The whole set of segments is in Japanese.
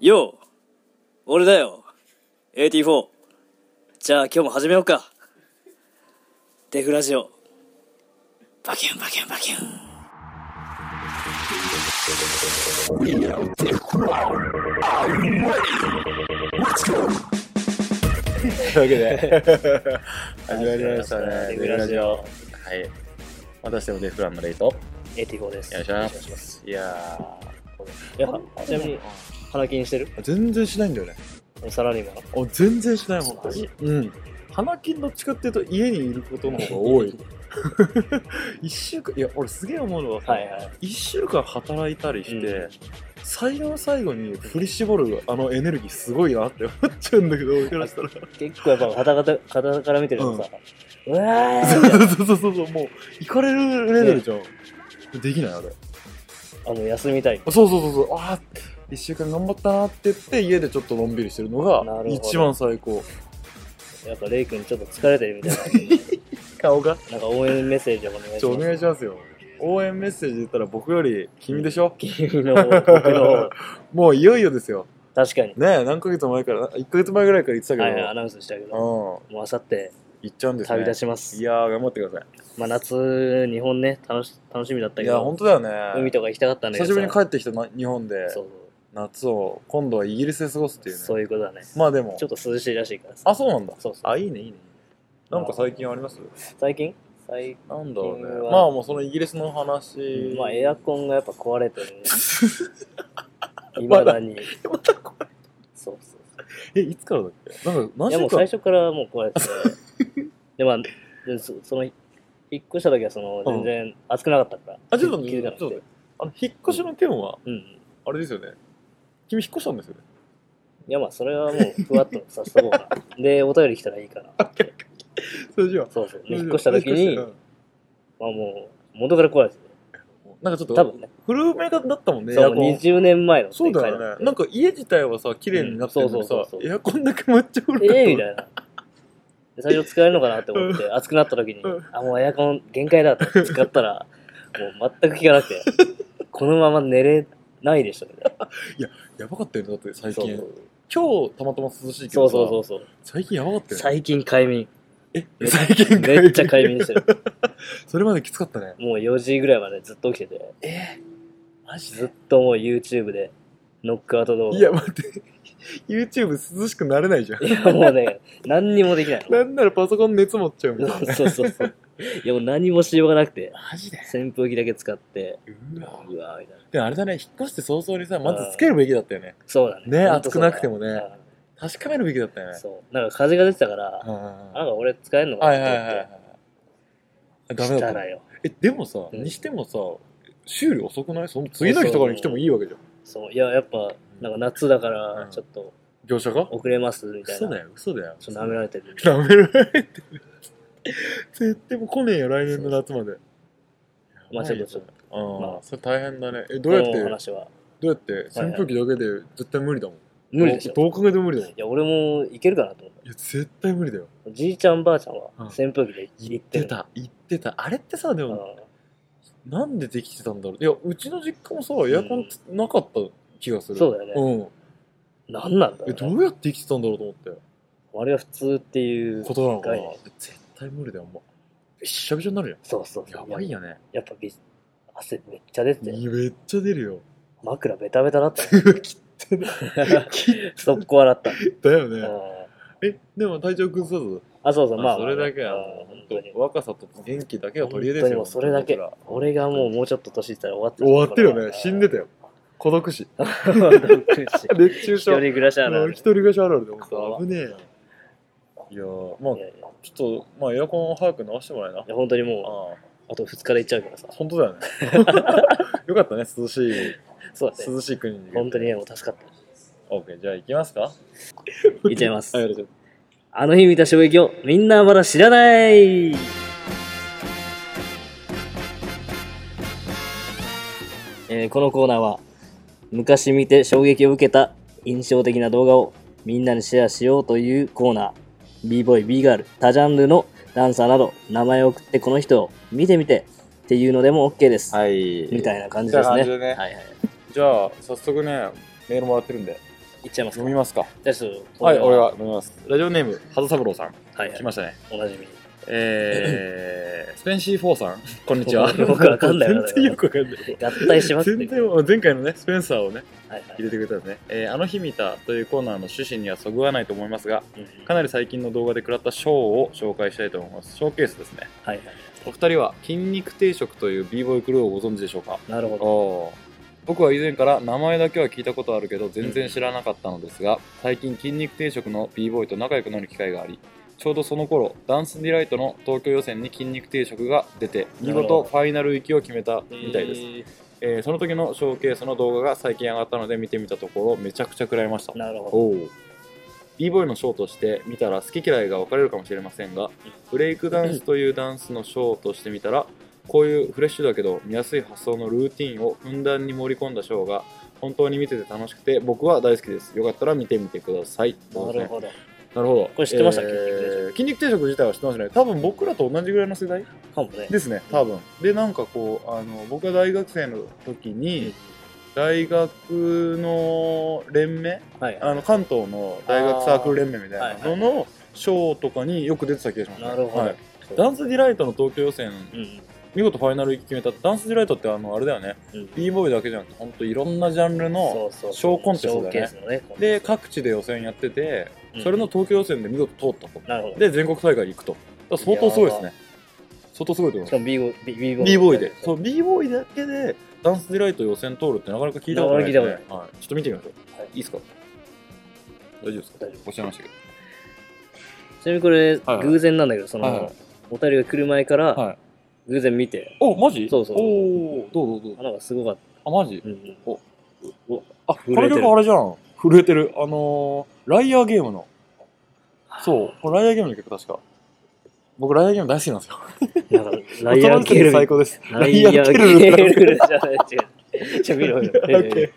よう俺だよ。AT4 じゃあ今日も始めようか。デフラジオ。バキュンバキュンバキュン。というわけで。始まりましたね。デフラジオ。はい。私でもデフランのレイト AT4 です。よいしょお願いします。いやいやちなみに鼻気にしてる？ー全然しないんだよね。サラリーマンお全然しない本当マジ？にうん。花金どっちかっていうと家にいることの方が多い。一週間いや俺すげえ思うのはさ、はいはい。一週間働いたりして、うん。最後の最後に振り絞るあのエネルギーすごいなって思っちゃうんだけど俺からしたら。結構やっぱ肩から見てるとさ、うわーそうそうそうそうもう行かれるレベルじゃん、できないあれあの休みたいそうそうそうそうああ1週間頑張ったなって言って家でちょっとのんびりしてるのがなるほど。一番最高。やっぱレイ君ちょっと疲れてるみたい 顔が。ななんか応援メッセージをお願いします。ちょお願いしますよ。応援メッセージ言ったら僕より君でしょ、君の方僕の。方 もういよいよですよ。確かに。ねえ何ヶ月前から1ヶ月前ぐらいから言ってたけど、はいはいアナウンスしたけど。うん。もうあさって行っちゃうんですね。旅立ちます。いやー頑張ってくださまあ夏日本ね楽し楽しみだったいいやけど本当だよね。海とか行きたかったんだけど久しぶりに帰っってきたな日本で。そう夏を今度はイギリスで過ごすっていうね。そういうことだね。まあでも。ちょっと涼しいらしいからさ。あそうなんだ。そうそうあいいねいいね。なんか最近あります？最近？最なんだろうねまあもうそのイギリスの話。まあエアコンがやっぱ壊れてるね。いまだにまたこれそうそうえいつからだっけ？なんか何いやもう最初からもう壊れててでまあでそその引っ越した時はその全然暑くなかったから。あちょっと気づかなくて。あの引っ越しの件はうんうん。あれですよね君引っ越したんですよね？いやまあそれはもうふわっとさせとこうかな。でお便り来たらいいかな。ってそれじゃあ。そうそう。で引っ越した時にうん。まあもう元から壊れててなんかちょっと多分ね。古めだったもんね。エそうアコン20年前のそうだよね。なんか家自体はさ綺麗になってるのにさうんそうそうそう。エアコンだけめっちゃ古かったええみたいな。で最初使えるのかなって思って暑くなった時にうん。あもうエアコン限界だって使ったらもう全く効かなくてこのまま寝れないでした いなやばかったよねだって最近。今日たまたま涼しいけそうどさ。そうそうそう最近やばかったよね。最近快眠。えめ最近めっちゃ快眠してる。それまできつかったね。もう4時ぐらいまでずっと起きてて。え？マジずっともう YouTube でノックアウト動画。いや待って。YouTube 涼しくなれないじゃん。いやもうね何にもできない。なんならパソコン熱持っちゃうみたいな。そうそうそう いやもう何もしようがなくて。マジで？扇風機だけ使って。うわ。うわーみたいな。でもあれだね引っ越して早々にさまずつけるべきだったよね。そうだね。ねくなくてもね。確かめるべきだったよね。うんそう。なんか風が出てたからなんか俺使えるのかはないと思っはいはいはいてダメだった。えでもさ、うん。にしてもさ修理遅くない？その次の日とかに来てもいいわけじゃん。そう。いややっぱなんか夏だからうん。ちょっと業者が？遅れますみたいな。嘘だよ嘘だよ。ちょっと舐められてる。舐められてる 絶対もう来ねえよ来年の夏まで。まあちょっとちょっと。ああ、まあ。それ大変だね。えどうやって？このどう話は。やって？扇風機だけで絶対無理だもん、無理でしょ。どう考えても無理だもん。いいや俺もいけるかなと思っや絶対無理だよ。たじいちゃんばあちゃんはうん。扇風機で言っ行ってる。てた。言ってた。あれってさでうん。も、なんでできてたんだろう。いやうちの実家もさエアコンつなかった気がする、そうだよね。うん。何なんだろえうね。どうやって生きてたんだろうと思って。あれが普通っていうことなのかな。概念絶対無理だよもうびっしゃびしゃになるそうそうじゃそう。んやばいよね。やっぱび汗めっちゃ出て。てめっちゃ出るよ。枕ベタベタだった。ね。切ってね。速攻洗った、うだよね。ん。えでも体調崩さずあそうそう。まあそれだけはうん。もう本当に。本当若さと元気だけは取り柄ですよ本当にもうそれだけ。僕ら。俺がもうもうちょっと年いったら終わって終わってるよね。死んでたよ。孤独死。た熱中症。一人暮らしあるある。一人暮らしあるあるで本怖当危ねえよ。いやーまあいやいやちょっとまあエアコン早く直してもらえない？や本当にもああ。うあと2日で行っちゃうからさ。本当だよね。よかったね涼しい。そうだね。涼しい国に本当にねもう助かった。OK じゃあ行きますか？いっちゃいます。はいやるじゃんあの日見た衝撃をみんなまだ知らない。えーこのコーナーは昔見て衝撃を受けた印象的な動画をみんなにシェアしようというコーナー b ボーイ b ガール多ジャンルのダンサーなど名前を送ってこの人を見てみてっていうのでも OK です、はい。みたいな感じですね。みたいな感じでねはいはい。じゃあ早速ねメールもらってるんで。いっちゃいますか。飲みますか。じゃあちょっとはい俺は。飲みます。ラジオネーム鳩三郎さん。はいはい。来ましたね。おなじみ。え ー、スペンシー・フォーさん。こんにちは。よくわかんないな全然よくわかんない。合体しますね。全然前回のねスペンサーをねはいはい。入れてくれたんですね、えーあの日見たというコーナーの趣旨にはそぐわないと思いますがうんかなり最近の動画で食らったショーを紹介したいと思います。ショーケースですね。はいはい。お二人は筋肉定食という b ボーイクルーをご存知でしょうか？なるほど。僕は以前から名前だけは聞いたことあるけど全然知らなかったのですが最近筋肉定食の b ボーイと仲良くなる機会がありちょうどその頃ダンスディライトの東京予選に筋肉定食が出て見事ファイナル行きを決めたみたいです、えーその時のショーケースの動画が最近上がったので見てみたところめちゃくちゃ食らいました。なるほど。b ボーイのショーとして見たら好き嫌いが分かれるかもしれませんがブレイクダンスというダンスのショーとして見たらこういうフレッシュだけど見やすい発想のルーティンをふんだんに盛り込んだショーが本当に見てて楽しくて僕は大好きです。よかったら見てみてください。なるほどなるほど。これ知ってました？えー筋肉定食。自体は知ってましたね。多分僕らと同じぐらいの世代かもね。ですね多分。でなんかこうあの僕が大学生の時に大学の連盟？はい。あの関東の大学サークル連盟みたいなの。のショーとかによく出てた気がします、ね、なるほど。はい、 Dance Delight の東京予選うん見事ファイナル行き決めた Dance Delight ってあのあれだよね。うん。B ボーイだけじゃなくて本当いろんなジャンルのそうそうショーコンテストだよね。ね。で各地で予選やっててうんそれの東京予選で見事通ったと。なるほど。で全国大会行くと。相当すごいですね。相当すごいと思います。しかも b ボーイ b ボ b ボーイでそう b ボーイだけでダンスディライト予選通るってなかなか聞いたことないですね。なかなか聞いたはい、ちょっと見てみましょう、はい。い、いですか？大丈夫ですか？大丈夫おっしゃいましたけちなみにこれはいはい。偶然なんだけどそはいはい。のお二人が来る前からどはい。偶然見て。おマジ？そうそうおおどうぞどう？ぞあなんかすごかった。あマジ？うんうん。お。おあこ震えてるれ曲あれじゃん震えてる。あのー、ライアーゲームの。そう。これライアーゲームの曲確か。僕ライアーゲーム大好きなんですよ。なんかライアーケル。最高です。ライアーケルじゃない。違うちょ見ろ見ろオッケー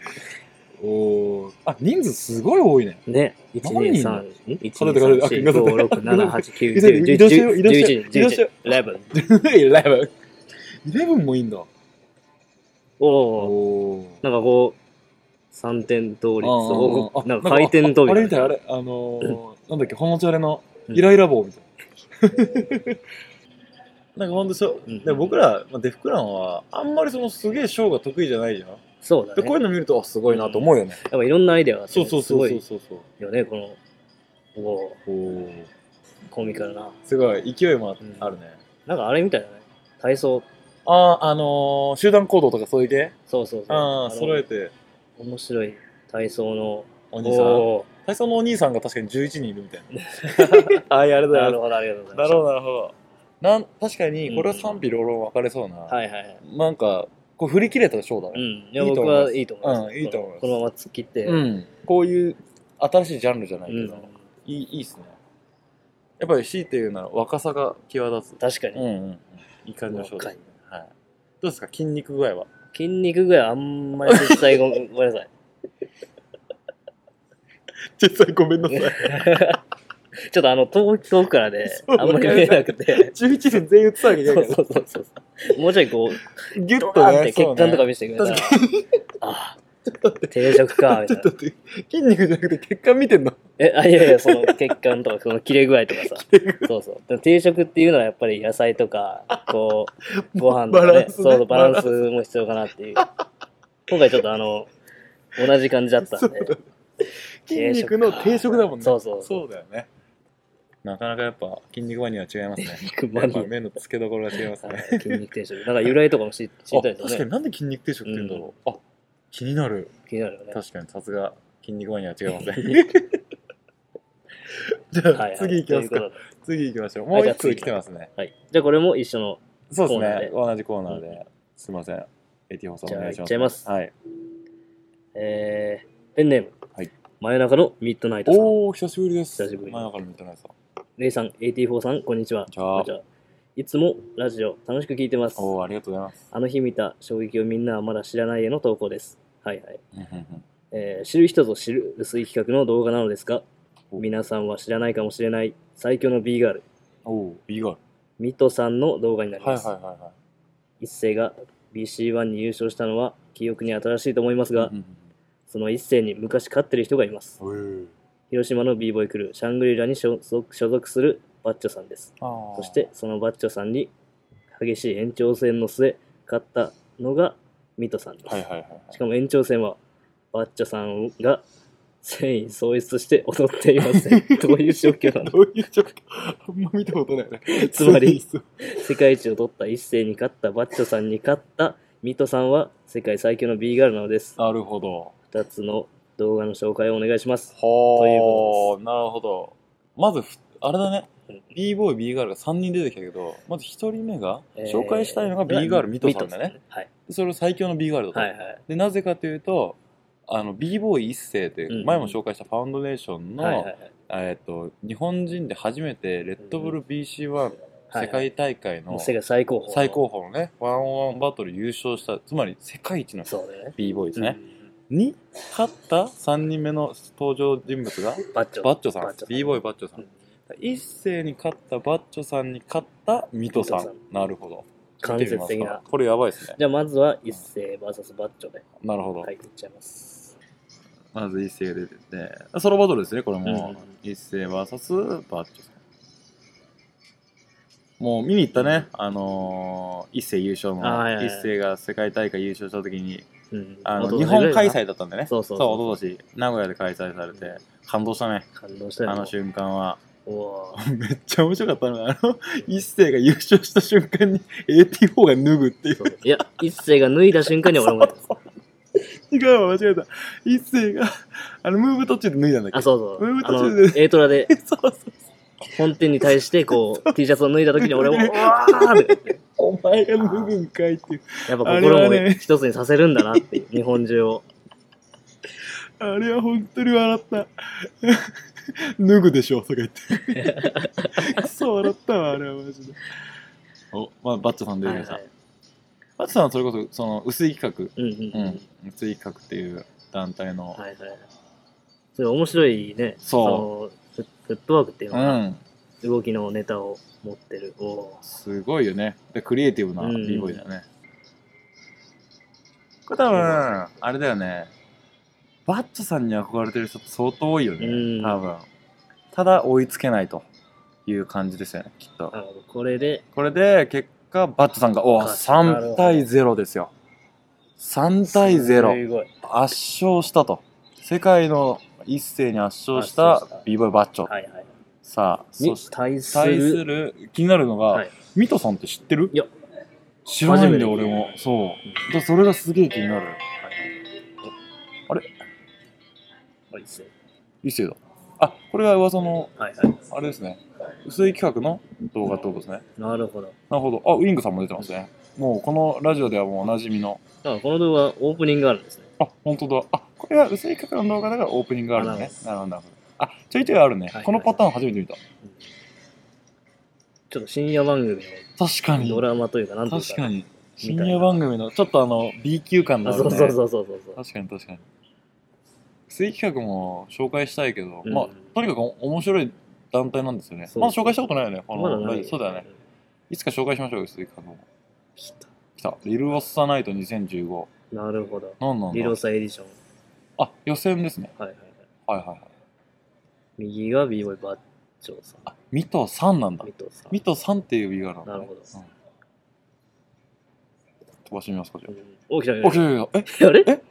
おー。あ人数すごい多いね。ね。1 2何人3 1数えて数えてあ2 3 4 5 6 7 8 9 10移動しよう移動しよう11移動しよう11 11 11もいいんだおおおーなんかこう3点倒立あとああなんか回転跳びああれみたいあれあのー、なんだっけホモチャレのイライラ棒みたいな、なんかほんとそう、うんで僕ら、まあ、デフクランはあんまりそのすげえショーが得意じゃないじゃん。そうだね。でこういうの見るとあすごいなと思うよね、やっぱいろんなアイデアがあってそうそうそう。そうそうそうよねこのおおおー。コミカルな。すごい勢いもあうん。あるね、なんかあれみたいだね。体操。あああのー、集団行動とかそういう系？そうそうそう。ああの揃えて面白い。体操のお兄さん。お体操のお兄さんが確かに11人いるみたいな。ああやるーなだるほどありがとうございます。なるほどなるほど。なん確かにこれは賛否両論分かれそうな、はいはいはい。なんかこう振り切れたショーだね、うん。いや僕はいいと思います。うんいいと思います。このまま突っ切って。うん、こういう新しいジャンルじゃないけど、うん。いいいいっすね。やっぱり強いて言うなら若さが際立つ。確かに。うんうんうん。いい感じのショーではい、どうですか筋肉具合は？筋肉具合あんまり実際ごめん ごめんなさい。実際ごめんなさい。ちょっとあの遠く遠くからでそうあんまり見えなくて。11人全員映さなきゃいけそうないかそうそうそうもうちょいこうらギュッドとね血管とかそうね。見せてくれたら確あ定食かみたいな。ちょっと待って。筋肉じゃなくて血管見てんの？えあいやいやその血管とかその切れ具合とかさ。そうそう。でも定食っていうのはやっぱり野菜とかこう ご飯とかねね。そうそうバランスも必要かなっていう。今回ちょっとあの同じ感じだったんで。筋肉の定食だもんね。そうそうそう。だよね。なかなかやっぱ筋肉マニアは違いますね。肉マニア。目の付けどころが違いますね。はい筋肉定食。なんか由来とかも知知りたいあですよね。確かになんで筋肉定食って言うんだろう、あ気になる。気になるよね。確かにさすが筋肉マニアは違いますね じゃあ、はいはい。次行きますいうことで。次行きましょう。もう一つ来てますね。はい。じゃあこれも一緒のそうですコーナーで。ね同じコーナーで、すいません。AT 放送おじゃあ願いしまちゃいます。はい。えー、ペンネーム、はい。真夜中のミッドナイトさん。おお久しぶりです。久しぶり。前中の見てないさん。レイさん AT4 さんこんにちは。こんにちは。じゃあいつもラジオ楽しく聞いてます。おおありがとうございます。あの日見た衝撃をみんなはまだ知らないへの投稿です。はいはい、うんうんうん。えー知る人ぞ知る薄い企画の動画なのですがお。皆さんは知らないかもしれない最強の B ガール。おおール。ミトさんの動画になりはいます、はいはいはい一世が BC1 に優勝したのは記憶に新しいと思いますが、その一世に昔勝ってる人がいます。へえ広島の b ボーイクルー、シャングリラに所属所属するバッチョさんです。そして、そのバッチョさんに激しい延長戦の末、勝ったのがミトさんです。はいはいはいはいしかも延長戦は、バッチョさんが繊維喪失して踊っていません。どういう状況なの？どういう状況？あんま見たことないねつまり世界一を取った一世に勝ったバッチョさんに勝ったミトさんは世界最強の B ガールなのです。なるほど2つの動画の紹介をお願いします。はというこあなるほどまずふあれだねうん b ボーイ b ガールが3人出てきたけどまず1人目がえー紹介したいのが b ガールミトさんだね。はい。それを最強の b ガールだと、はいはい。でなぜかというとあの b ボーイ一世ってうん前も紹介したファウンドネーションの、はいはいはい。えっと日本人で初めてレッドブル BC1 はい世界大会の最高峰。最高峰のねワンワンバトル優勝したつまり世界一の b ボーイですね、うんに勝った3人目の登場人物がバッチョ。さん b ボーイバッチョさん一斉に勝ったバッチョさんに勝ったミトさん。なるほど。間接的な。見てみますか。これやばいですね。じゃあまずは一世 VS バッチョで。なるほど、書いっちゃいます。まず一斉が出ててソロバトルですねこれも、うん一斉 VS バッチョさんもう見に行ったね、あのー一斉優勝の、あはいはいはい一斉が世界大会優勝した時に。うん。あの日本開催だったんでね。そうそうそうおととし。名古屋で開催されて。感動したね。な感動したよ。あの瞬間はおー。めっちゃ面白かったのがあの一斉が優勝した瞬間に AT4 が脱ぐっていう。いや、一世が脱いだ瞬間に俺も。違うわ間違えた。一斉があのムーブ途中で脱いだんだっけ？あ、そうそう。ムーブあの途中、で。A トラで。そうそう本店に対してこう T シャツを脱いだ時に俺も、うわーって。お前が脱ぐんかいっていう。やっぱ心もね一つにさせるんだなっていう、日本中を。あれは本当に笑った 脱ぐでしょとか言って。クソ笑ったわあれはマジで。おまあバッチョさん出てきました、はいはい。バッチョさんはそれこそその薄い企画。うんうんうん。うん、薄い企画っていう団体の、はいはい。それ面白いね。そう。のフフットワークっていううのが、ん。動きのネタを持ってる。すごいよね。でクリエイティブなうん b ボーイだよね、これ多分あれだよねバッチョさんに憧れてる人って相当多いよね。うん。多分。ただ追いつけないという感じですよねきっと。なるほど。これで、これで結果バッチョさんがお勝った。なるほど3対0ですよ。3対0すごい。圧勝したと。世界の一斉に圧勝した圧勝した。b ボーイバッチョ、はいはい。さあそにして対す対する。る気になるのが、はい。ミトさんって知ってる？いや、知らないんだよ初めて俺も。そう。だそれがすげえ気になるはい。一世一斉だあこれが噂のはいはい。あれですね。薄い企画の動画ってことですね。なるほど。なるほど。あウイングさんも出てますね。もうこのラジオではもうおなじみの。だからこの動画、オープニングがあるんですね。あ本当だ。あこれが薄い企画の動画だからオープニングがあるのね。あなるほどなるほど。あちょいちょいあるね、はいこのパターン初めて見た。ちょっと深夜番組確かに。のドラマというか、なんていうか。確かに。深夜番組のちょっとあの B 級感のあ、ある、ね、そうそうそうそうそう。確かに確かに水企画も紹介したいけど、うん。まあとにかく面白い団体なんですよね。まだ紹介したことないよねこのま。そうだよね。いつか紹介しましょうよ水企画も。来た。来た。リル・オッサナイト2015なるほど。なんなんだ？リロサエディション。あ予選ですね。はいはいはい。はいはいはい。右が b ボーイバッチョさん。あミト3なんだ。ミトさん。ミト3っていうビガなんだ、ね、なるほど。うん。飛ばしてみますかじゃうん。お、来たあお来来た。え？た。あれ？ええ？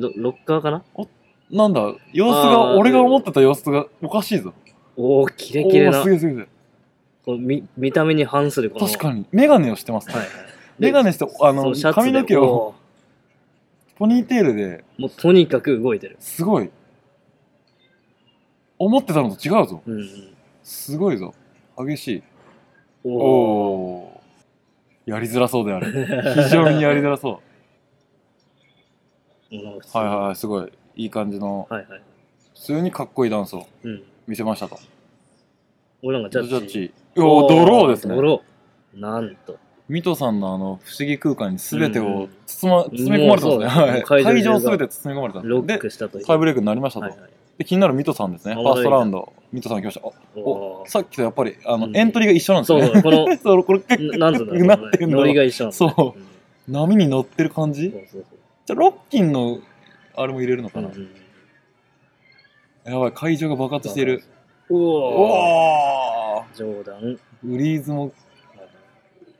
ロロッカーかな？なんだ様子あがー俺が思ってた様子がおかしいぞ。おー、キレキレな。す。げえすげえすげえ。この見見た目に反するこの。確かに。メガネをしてます。ね、はいはい。メガネしてあのそうシャツで。髪の毛をおポニーテールで。ーもうとにかく動いてる。すごい。思ってたのと違うぞ。うん。うん。すごいぞ。激しい。おおおー。やりづらそうである非常にやりづらそはいはいはいすごいいい感じのはいはい。普通にかっこいいダンスをうん。見せましたと俺なんかジャッジ。ジおおドローですねドロー。なんと。ミトさんのあの不思議空間に全てをうん包ま、包み込まれてますね。もうそうはい会場中場全て包み込まれたんロックしたという。タイブレイクになりましたと。はいはい。で気になるミトさんですね。あファーストラウンド。ミトさん来ました。あおおーさっきとやっぱりあの、うんエントリーが一緒なんですよね。そうそう、この、そうこれ結構なんつうんだろうなってんのノリが一緒なんだねそうん波に乗ってる感じ？そうそうそう。じゃあロッキンのあれも入れるのかな、うんやばい会場が爆発してる。うおー。ダンフリーズも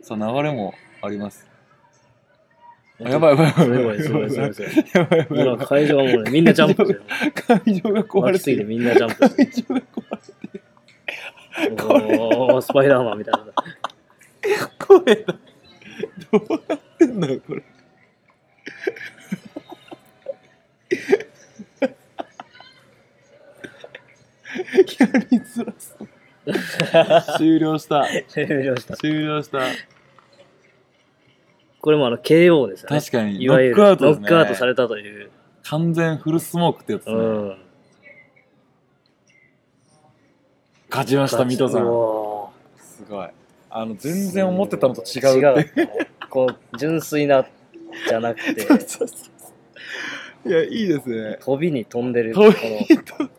さ流れもあります。あやばいやばいやばい。やばいやばいやばい。今会場がもうねみんなジャンプしてる。会場が壊れてる。ぎてみんなジャンプして会場が壊れてるるおースパイダーマンみたいな。声だ。どうなってんだよこれやりづらそう終了した。終了した。終了した。これもあの KO ですよね。確かに。いわゆるノックアウトですね。ノックアウトされたという。完全フルスモークってやつですね、う。ん勝ちました水戸さうんわすごい。あの全然思ってたのと違ーうって。違う。こう純粋なじゃなくて。そうそうそう。いやいいですね。飛びに飛んでる。飛びこのに飛んで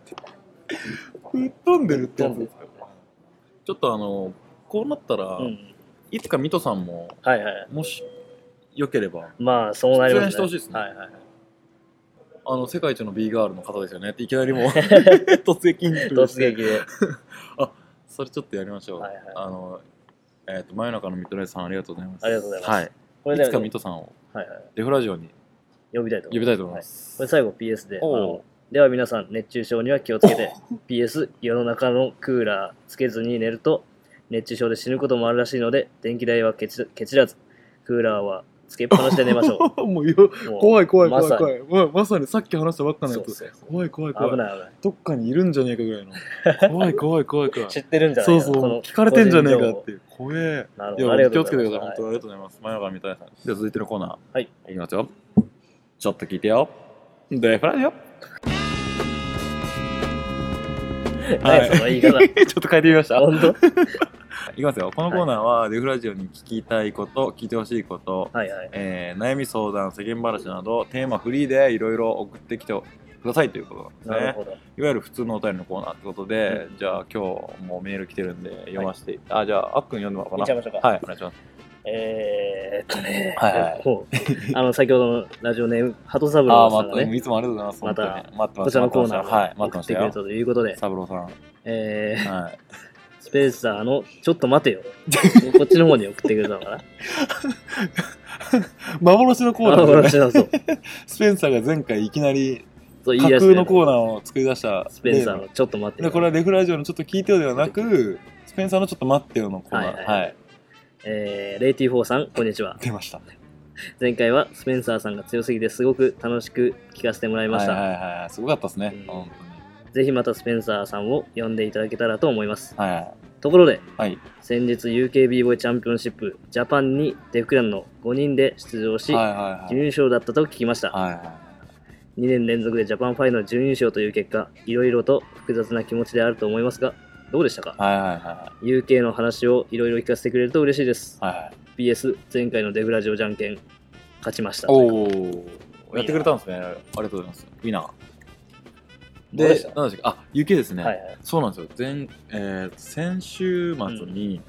吹っ飛んでるってやつですよちょっとあのこうなったら、うん。いつか水戸さんもはいはい。もしよければまあそうなりますね。してほしいですね。はいはいあの世界一の B ガールの方ですよね。っていきなりもう 突撃に突撃で。それちょっとやりましょう、はいはい。あのえっ、と真夜中のミッドナイトさんありがとうございます。ありがとうございます。はい。これでいつか水戸さんをはいはい。デフラジオに呼びたいと思います。呼びたいと思います、これ最後 PS で。あのでは皆さん熱中症には気をつけて。PS 世の中のクーラーつけずに寝ると熱中症で死ぬこともあるらしいので電気代はケチケチらず。クーラーはつけっぱなしで寝ましょ もうもう怖い怖い怖い怖い。ままさにさっき話したばっかのやつ。怖い怖い怖い。危ない危ない。どっかにいるんじゃねえかぐらいの。怖い怖い怖い怖い。知ってるんじゃなそそう。いう聞かれてんじゃねえかっていう。怖え。なるほど。気をつけてください。本当にありがとうございます。真夜中みたいさんじ。ゃあ続いてのコーナー。はい。いきますよ。ちょっと聞いてよ。デフラジオ何その言い方。ちょっと変えてみました？本当？いきますよ。このコーナーはデフラジオに聞きたいこと聞いてほしいこと、はいはい。えー悩み相談世間話などテーマフリーでいろいろ送ってきてくださいということなんですね。いわゆる普通のお便りのコーナーってことで、じゃあ今日もメール来てるんで読ませて、あじゃああっくん読んでもらおうかな。いっちゃいましょうか。はいお願いしますえーっとねはいはい。もう。あの先ほどのラジオネーム鳩三あ郎さんがね。いつもありがとうございます。また本当に待ってまこちらのコーナーを送っくれたということで。三郎さん。えーはい。スペーサーのちょっと待てよ。こっちの方に送ってくれたのかな。幻のコーナー幻のそう。スペンサーが前回いきなりそう架空のコーナーを作り出した。スペンサーのちょっと待てよ。でこれはレフラジオのちょっと聞いてよではなくスペンサーのちょっと待ってよのコーナー。はいはい。はいえー AT-4さんこんにちは。出ました。前回はスペンサーさんが強すぎてすごく楽しく聞かせてもらいました、はいはいはいすごかったですねうん。本ぜひまたスペンサーさんを呼んでいただけたらと思います。当にはい。ところではい。先日 UKB ボーイチャンピオンシップジャパンにデフクランの5人で出場し、はいはいはい。準優勝だったと聞きました、はいはい。2年連続でジャパンファイナル準優勝という結果いろいろと複雑な気持ちであると思いますがどうでしたか？はいはいは UK の話をいろいろ聞かせてくれると嬉しいです。いはい。はい PS 前回のデフラジオじゃんけん勝ちました。おおやってくれたんですね。ありがとうございます。ウィナー。でどうでした？何でしたっけ？あ UK ですね、はいはい。そうなんですよ。前、えー先週末に、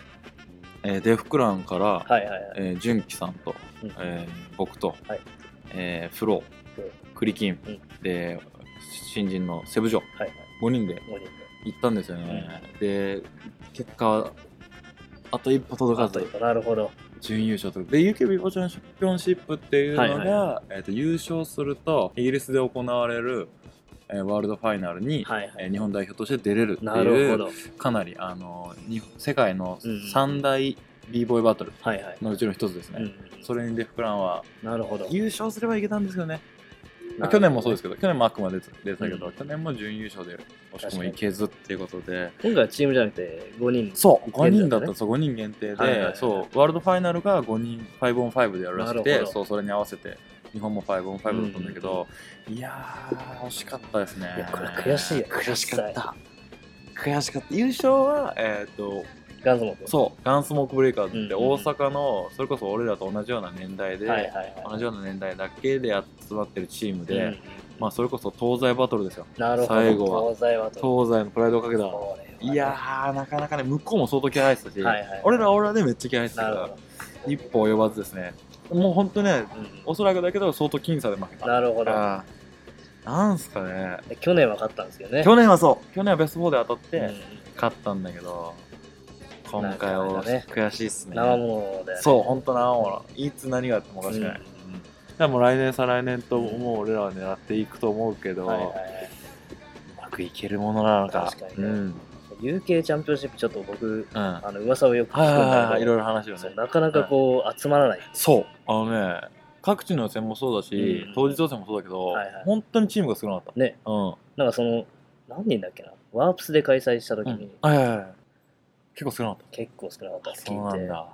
えーデフクランから、はいはいはい。えー、純喜さんと、うん。えー僕と、はい。えーフロフロー。クリキン、うん。で新人のセブジョ。はいはい。5人で5人で行ったんですよね、で結果あと一歩届かず。なるほど。準優勝と。でチャンチャンピオンシップっていうのが、はいはえー、と優勝するとイギリスで行われる、えーワールドファイナルに、はいはい。えー日本代表として出れるってなるいうほど。かなりあのに世界のうん三大 b ボーイバトルはいはい、のうちの一つですね、うん、それにデフクランはなるほど。優勝すればいけたんですよね去年もそうですけど去年もあくまで出てたけど、うん。去年も準優勝で惜しくもいけずっていうことで。今回はチームじゃなくて5人。そう5人だったそう5人限定で、はいはいはい。そうワールドファイナルが5人 5on5 でやるらしくてそうそれに合わせて日本も 5on5 だったんだけど、いやー惜しかったですね。いやこれ悔しいよ。悔しかった。悔しかった。優勝はえっ、とガンズモーそうガンスモークブレイカーズって大阪のそれこそ俺らと同じような年代で、同じような年代だけで集まってるチームで、うんまあそれこそ東西バトルですよ。なるほど。最後は。東西はと東西のプライドをかけたいやーなかなかね向こうも相当気合入ってたし、俺らは俺らでめっちゃ気合入ってたから一歩及ばずですね。もう本当ねおそらくだけど相当僅差で負けた。なるほど。あなんすかね。で去年は勝ったんですけどね。去年はそう。去年はベスト4で当たって、うん。勝ったんだけど今回は悔しいっすね。生ものだよね。そう本当生もの。いつ何があってもおかしくない、うん。うんでもう来年再来年ともう俺らは狙っていくと思うけど、はいはいはうまくいけるものなのか。確かにね。うん。い。UK チャンピオンシップちょっと僕、うん。はあの噂をよく聞くんだけど、はいいろいろ話をね。なかなかこう集まらない。そう。あのね各地の予選もそうだし、うん。当日予選もそうだけど、はいはい。本当にチームが少なかった。ね。うん。なんかその、何人だっけな、ワープスで開催した時うん。にはいはいはい結構少なかっ結構少なかった。そうなんだ。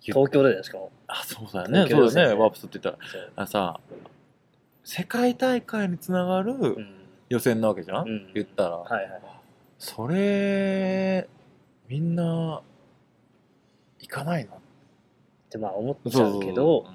東京でだよ、しかも。あそうだよね。そうだよね。ワープスって言ったら。そう。あさ世界大会につながるうん。予選なわけじゃん、うん。言ったら、はいはい。それみんな行かないの？ってまあ思っちゃうけど、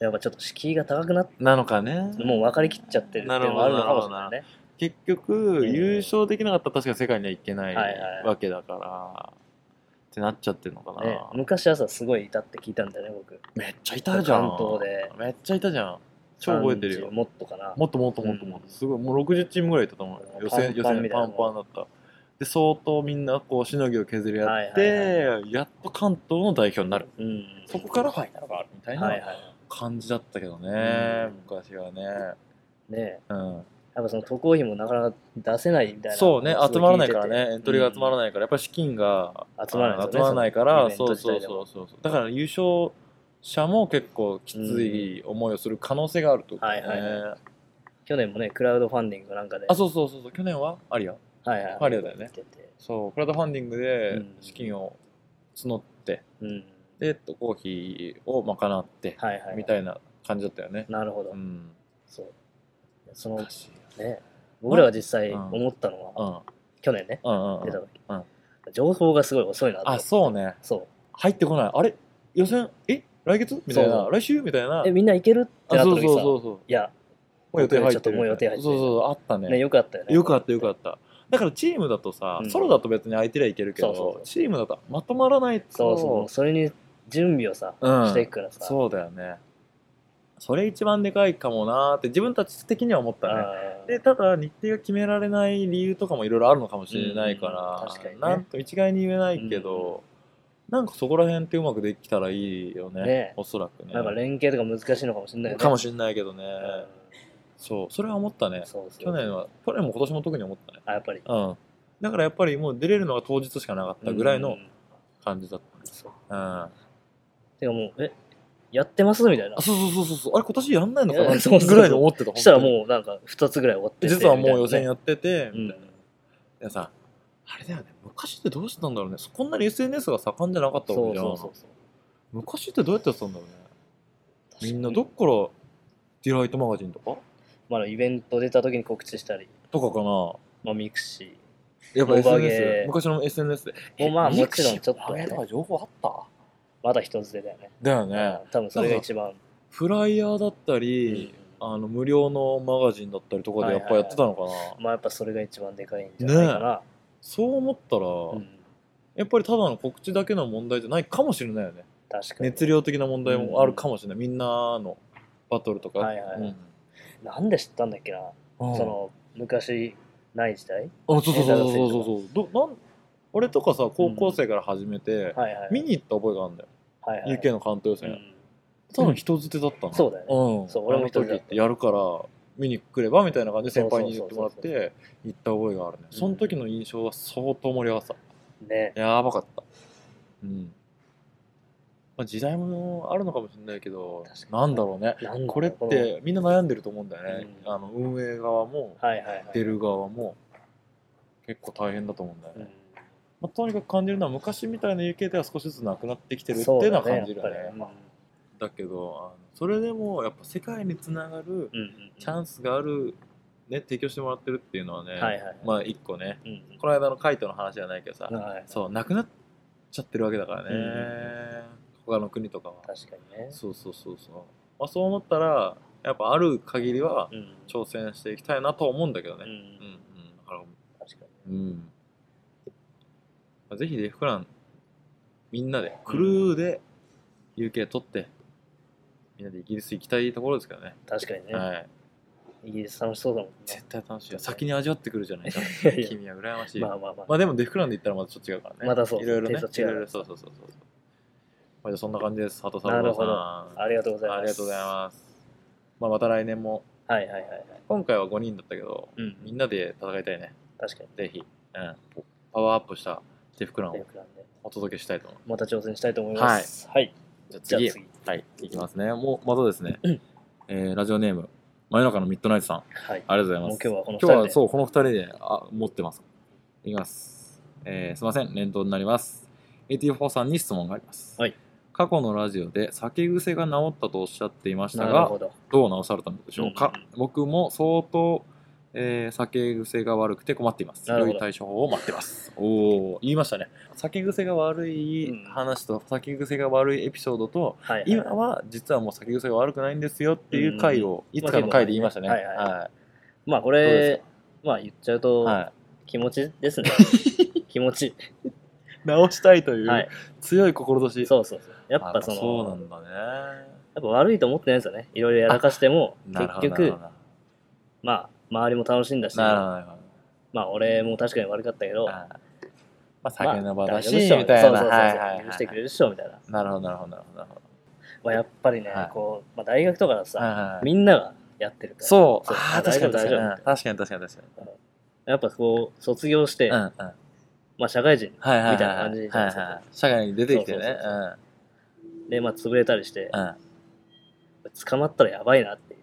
やっぱちょっと敷居が高くなっなのかね。もう分かりきっちゃってるっていうのがあるのかもしれないね。結局、ん優勝できなかったら確かに世界には行けないはいはいわけだから、ってなっちゃってるのかな、ね昔はさ、すごいいたって聞いたんだよね、僕。めっちゃいたじゃん。関東で。めっちゃいたじゃん。超覚えてるよ。30もっとかな。もっともっともっともっと、うん。すごいもう60チームぐらいいたと思うよ。予選予パンパン選パンみたいなもん。パンだった。で相当みんなこうしのぎを削り合って、はいやっと関東の代表になる。うん。そこからファイナルがあるみたいはいはない。感じだったけどね、うん。昔はね、ね。うん、やっぱその渡航費もなかなか出せないみたいな。そうね集まらないからねエントリーが集まらい。ないから、やっぱり資金が集まらないね集まらないからそうそうそうそうだから優勝者も結構きつい思いをする可能性があるとね、はいはい去年もね、クラウドファンディングなんかで。あそうそうそうそう去年はアリアはいはい。パリアだよねそうクラウドファンディングでうん資金を募って、うん。で渡航費を賄って、はいはい。みたいな感じだったよね、なるほどう。んそう。そのね、僕らが実際うん。思ったのは、うん。去年ね、出たうん時。情報がすごい遅いなあ。そうね。そう。入ってこない。あれ？予選？え？来月？みたいな。来週？みたいな。え、みんな行ける？ってなった時さ、そうそうそういや、もう予定入ってる。ちょっともう予定入ってる。そうそうあったね。ね、よかったよね。よかったよかった。だからチームだとさ、うん。ソロだと別に相手りゃいけるけどチームだとまとまらないとそうそう。それに準備をさ、うん。していくからさ。そうだよねそれ一番でかいかもなーって自分たち的には思ったね。でただ日程が決められない理由とかもいろいろあるのかもしれないから、うん確かにね。なんと一概に言えないけど、なんかそこら辺ってうまくできたらいいよねね。おそらくね。なんか連携とか難しいのかもしれないよね。かもしれないけどね、うん。そうそれは思ったね。去年は。去年も今年も特に思ったね。あ、やっぱり。うん。だからやっぱりもう出れるのが当日しかなかったぐらいのうん。感じだったんですそう。うんあてかもう、え、やってますみたいな。そうそうそうそうそう。あれ今年やんないのかな？そうそうそう。ぐらいに思ってたそしたらもうなんか2つぐらい終わってて実はもう予選みやっててみたいな、いやさあれだよね昔ってどうしてたんだろうね。こんなに SNS が盛んじゃなかったわけじゃん。そうそうそう。昔ってどうやってやってたんだろうね。みんなどっからディライトマガジンとか？まだイベント出た時に告知したり、とかかな。まあ、ミクシやっぱモバゲ SNS 昔の SNS で。ーもうまあえもちろんちょっとね。ミクシーモバゲーとか情報あった？まだ一つ出たよね。だよね。うん多分それが一番。フライヤーだったり、あの無料のマガジンだったりとかでやっぱやってたのかな、まあやっぱそれが一番でかいんじゃないかな。そう思ったら、うん。やっぱりただの告知だけの問題じゃないかもしれないよね。確かに。熱量的な問題もあるかもしれない、みんなのバトルとか、はいはいうん。なんで知ったんだっけな、うんその昔ない時代？あそうそうそうそうそう。そうどなん俺とかさ高校生から始めて、はいはい。見に行った覚えがあるんだよ、はいはい。UK の関東予選、うん。多分人づてだったの、そうだよね。うん、そう俺も人づてやるから見に来ればみたいな感じで先輩に言ってもらって行った覚えがあるね。その時の印象は相当盛り上がってた。ね。やばかった。うん。まあ、時代もあるのかもしれないけどなんだろうね。これってみんな悩んでると思うんだよね、うん。あの運営側もはいはいはい。出る側も結構大変だと思うんだよね、うんまあ、とにかく感じるのは昔みたいな UK では少しずつなくなってきてるってそいううのは感じるよね。だけどあのそれでもやっぱ世界につながるうんうんチャンスがある、ね、提供してもらってるっていうのはね、はいはいはい。まあ一個ね。うんこの間のカイトの話じゃないけどさ、うんはいそうなくなっちゃってるわけだからね、うん他の国とかは。確かにね。そうそうそうそう、まあ、そう思ったらやっぱある限りはうん挑戦していきたいなとは思うんだけどね。ううん。うんん。だから確かに。うんまあぜひデフクランみんなでクルーで UK 取ってみんなでイギリス行きたいところですからね、確かにね。はい。イギリス楽しそうだもん絶対楽しいよ。先に味わってくるじゃないか。いやいや君は羨ましい。まあまあまあ、まあでもデフクランで言ったらまたちょっと違うからね。またそういろいろね。テイスト違ういろいろそうそうそうそうまあじゃあそんな感じです。佐さんなるほど。ありがとうございます。ありがとうございます。まあまた来年も。はいはいはいはい。今回は5人だったけどうん。みんなで戦いたいね。確かに。ぜひ、うん、パワーアップしたデフクランをお届けしたいと思います。また挑戦したいと思います。はい、じゃあ次。じゃあ次。はい。いきますね。もうまたですね、うん。えーラジオネーム真夜中のミッドナイトさん。はい。ありがとうございます。今日はこの二今日は人でそうこの2人であ持ってます。いきます、えーすいません。連投になります。AT4 さんに質問があります、はい。過去のラジオで酒癖が治ったとおっしゃっていましたがどどう治されたのでしょうか、うんうん僕も相当、えー酒癖が悪くて困っています。良い対処法を待ってます。おお言いましたね。酒癖が悪いうん。話と酒癖が悪いエピソードと、はいはい。今は実はもう酒癖が悪くないんですよっていう回を、いつかの回で言いましたね、まあ結構ねはい。はまあこれまあ言っちゃうと、は気持ちですね。気持ち。い、直したいという、はい。強い志そうそうそう。やっぱあそのそうなんだね。やっぱ悪いと思ってないですよね。いろいろやらかしても結局まあ周りも楽しんだしなるまあ俺も確かに悪かったけどあーまあ酒の場だし、みたいな。許してくれるっしょみたいな、なるほどなるほどなるほどまあ、やっぱりね、はい。こう、まあ、大学とかだとさ、どはいみんながやってるから。そう。そうあー確かに確かに。大丈夫。確かに確かに確かに。やっぱこう卒業して、うんうん。まあ社会人みたいな感じじゃないですか社会に出てきてね。そうそうそうう。ん。でまあ潰れたりして、うん。捕まったらやばいなっていう。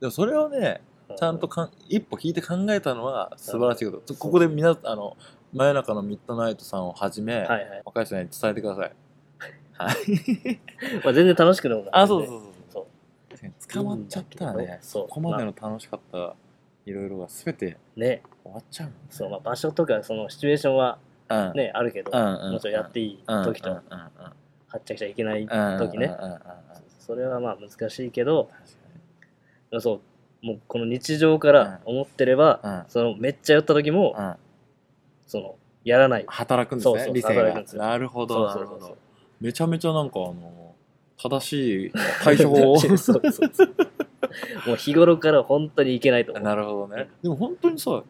でもそれをねちゃんとかん一歩引いて考えたのは素晴らしいこと。ここで皆あの真夜中のミッドナイトさんをはじめ、はいはい、若い人に伝えてください。はい。まあ、全然楽しくないあそうそうそうそう。確かに捕まっちゃったらねそう。ここまでの楽しかったいろいろが全てね。終わっちゃうねそう、まあ、場所とかそのシチュエーションはうん。ねあるけど、うんうんもちろんやっていいうん時と、うんうんうん。はっちゃけちゃいけないうん時ね、それはまあ難しいけどそうもうこの日常から思ってれば、にうん。そのめっちゃ酔った時も、うん。そのやらない。働くんですそうそうね理性が。働くんですよ。なるほそうそうそう。どなるほど。めちゃめちゃなんかあの正しい対処法。を そうそうそう。もう日頃から本当にいけないと思う。なるほどね。でも本当にさ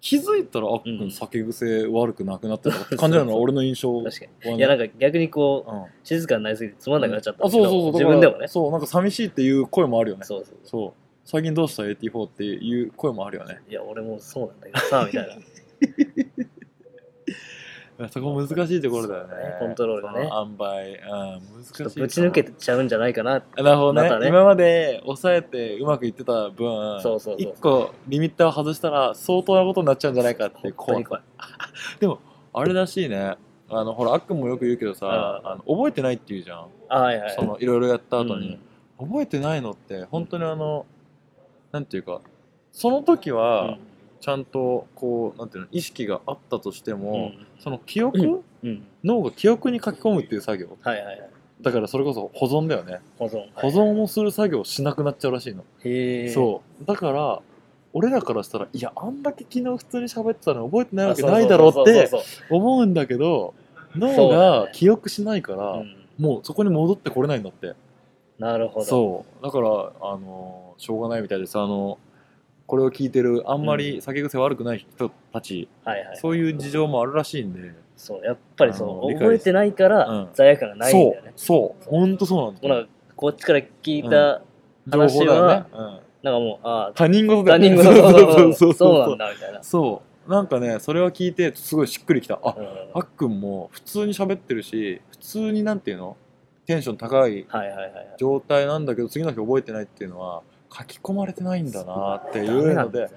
気づいたらあっくうん。ん酒癖悪くなくなってたって感じなの？俺の印象確かに。いやなんか逆にこううん。静かになりすぎてつまんなくなっちゃったあんだけど、そうそうそう。自分でもね。そうなんか寂しいっていう声もあるよね。そうそう。そう最近どうした？AT4 っていう声もあるよね。いや俺もそうなんだけどさみたいな。そこ難しいところだよね。コントロールがね。その塩梅。うん難しいぶち抜けちゃうんじゃないかな。なるほどね。ね。今まで抑えてうまくいってた分そうそうそう。一個リミッターを外したら相当なことになっちゃうんじゃないかって怖い怖い。でもあれらしいね。あのほらあっくんもよく言うけどさうんあの覚えてないって言うじゃん。あはいはい。そのいろいろやった後に、うん。覚えてないのって本当にあのなんていうかその時はちゃんとこうなんていうの意識があったとしてうん。も、その記憶、脳が記憶に書き込むっていう作業。はいはいはい。だからそれこそ保存だよね。保存。保存をする作業をしなくなっちゃうらしいの、へえそう。だから俺らからしたらいやあんだけ昨日普通に喋ってたの覚えてないわけないだろうって思うんだけど脳が記憶しないから、もうそこに戻ってこれないんだって。なるほど。そう。だからあのしょうがないみたいです。あのこれを聞いてるあんまり酒癖悪くない人たち、はいはい。そういう事情もあるらしいんで。そうやっぱりそあの覚えてないからうん。罪悪感がないんだよね、そうそう。ほんとそうなんだもうなんかこっちから聞いた、情報だよね、うん。なんかもうああ他人事だよね。他人事そうそうそうそう。なんだみたいな、そう。なんかねそれを聞いてすごいしっくりきた。あうん。あっくんも普通に喋ってるし普通になんていうの？テンション高いはいはいはいはい。状態なんだけど次の日覚えてないっていうのは書き込まれてないんだなっていうので。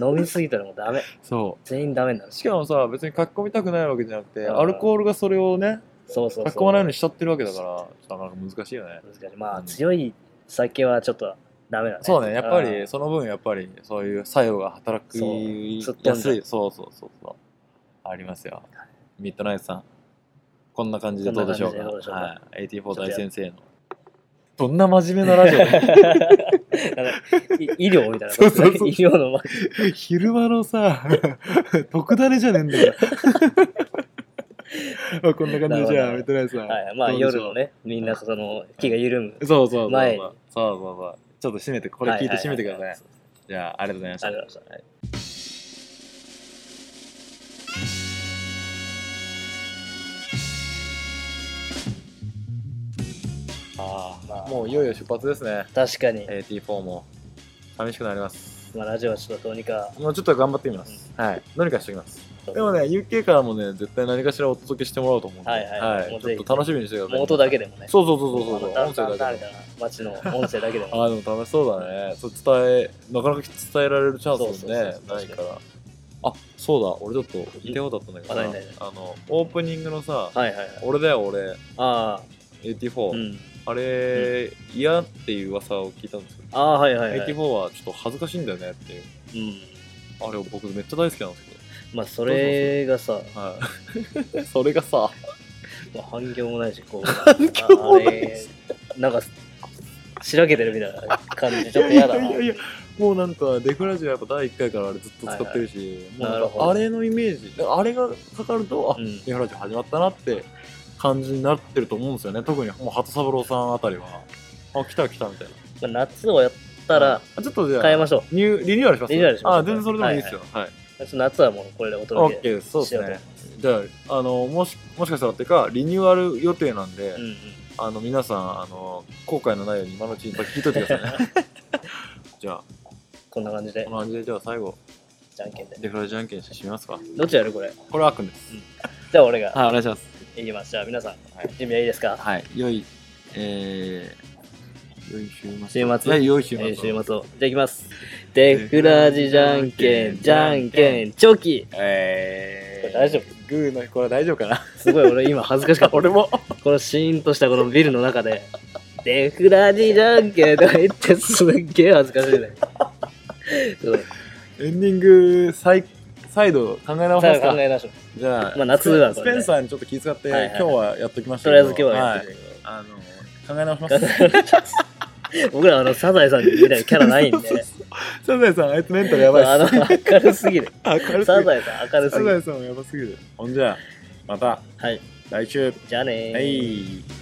飲みすぎたらもうダメ。そう。全員ダメになるしかもさ別に書き込みたくないわけじゃなくてうん。アルコールがそれをねそうそうそう。書き込まないようにしちゃってるわけだからなかなか難しいよね。難しい。まあ、うん。強い酒はちょっとダメだ。ねそうねやっぱうん。りその分やっぱりそういう作用が働きそう。やすいそうそうそうそう。ありますよ。ミッドナイトさん。こんな感じでどうでしょうか。うか。はい、84大先生の。どんな真面目なラジオ 医療みたいな。そうそうそう。医療のま昼間のさ 特ダネじゃねえんだよ。まあこんな感じでじゃあなるほどミッドナイトさ。んはいまあ夜のねみんなその気が緩む。そうそうそうそう前に。そうそうそう。ちょっと締めてこれ聞いて締めてください,、じゃあありがとうございました。ありがとうございました。あまあもういよいよ出発ですね。確かに、AT4 も。寂しくなります。まあ、ラジオはちょっとどうにか、もうちょっと頑張ってみます、はい。どうにかしておきます。でもね UK からもね絶対何かしらお届けしてもらおうと思うんで、はいはいもうぜひ。ちょっと楽しみにしてください。もう音だけでもね、そうそうそうそうそう。音声だけで街の音声だけでも。あーでも楽しそうだね。そう伝えなかなか伝えられるチャンスもねそうそうそうないから。あそうだ。俺ちょっと言いたいことあったんだけどさあ何々あのオープニングのさはいはいはい。俺だよ俺。あ AT4、あ、うん。あれ嫌っていう噂を聞いたんですけど、ああ、はいはいはい。AT4 はちょっと恥ずかしいんだよねっていう。うん。あれ僕めっちゃ大好きなんですけまあ、それがさ、どはい。それがさ。まあ、反響もないし、こう、反響もないし。なんか、しらけてるみたいな感じ、ちょっと嫌だな。いやいやいやもうなんかデフラジオやっぱ第1回からあれずっと使ってるし、もうなんなるほど。かあれのイメージあれがかかるとあ、うん。デフラジオ始まったなって感じになってると思うんですよね。特にもう鳩三郎さんあたりは。あ来た来たみたいな。まあ、夏をやったら、あちょっとじゃあ変えましょニューリニューアルします？リニューアルしましょうあ全然それでもいいですよ。はい、う。ちょっと夏はもうこれでおオ届け。ッケーです。そうですしようとねじゃああのもしもしかしたらっていうかリニューアル予定なんで、うんうん。あの皆さんあの後悔のないように今のうちに聞いといてくださいね。じゃあ。こんな感じで。こ、の感じでじゃあ最後。じゃんけんで。デフラジじゃんけんして締めますか。どっちやるこれ？これはあくんです。じゃあ俺が。はいお願いしますいきます。じゃあ皆さん、はい準備はいいですか？はい。良いえー、良い週末週末。はい良い週末えー週末を。じゃあいきます。デフラジじゃんけん、じゃんけん、チョキ。えー、大丈夫？グーのこれ大丈夫かな？すごい俺今恥ずかしかった。俺も。このシーンとしたこのビルの中で、デフラジじゃんけんとか言ってすっげえ恥ずかしい？ね。エンディング再再度考え直としますか。考えましょう。じゃあ、まあ夏はスペンサーにちょっと気遣って、はいはい今日はやっときましたとりあえず今日はやってはい。るけど。あの考え直します。僕らあのサザエさんみたいなキャラないんで、サザエさんあいつメンタルやばいっあの明るすぎる。す明るすぎる。サザエさん明るすぎる。サザエさんもやばすぎる。ほんじゃまた。はい。来週。じゃあねー。はい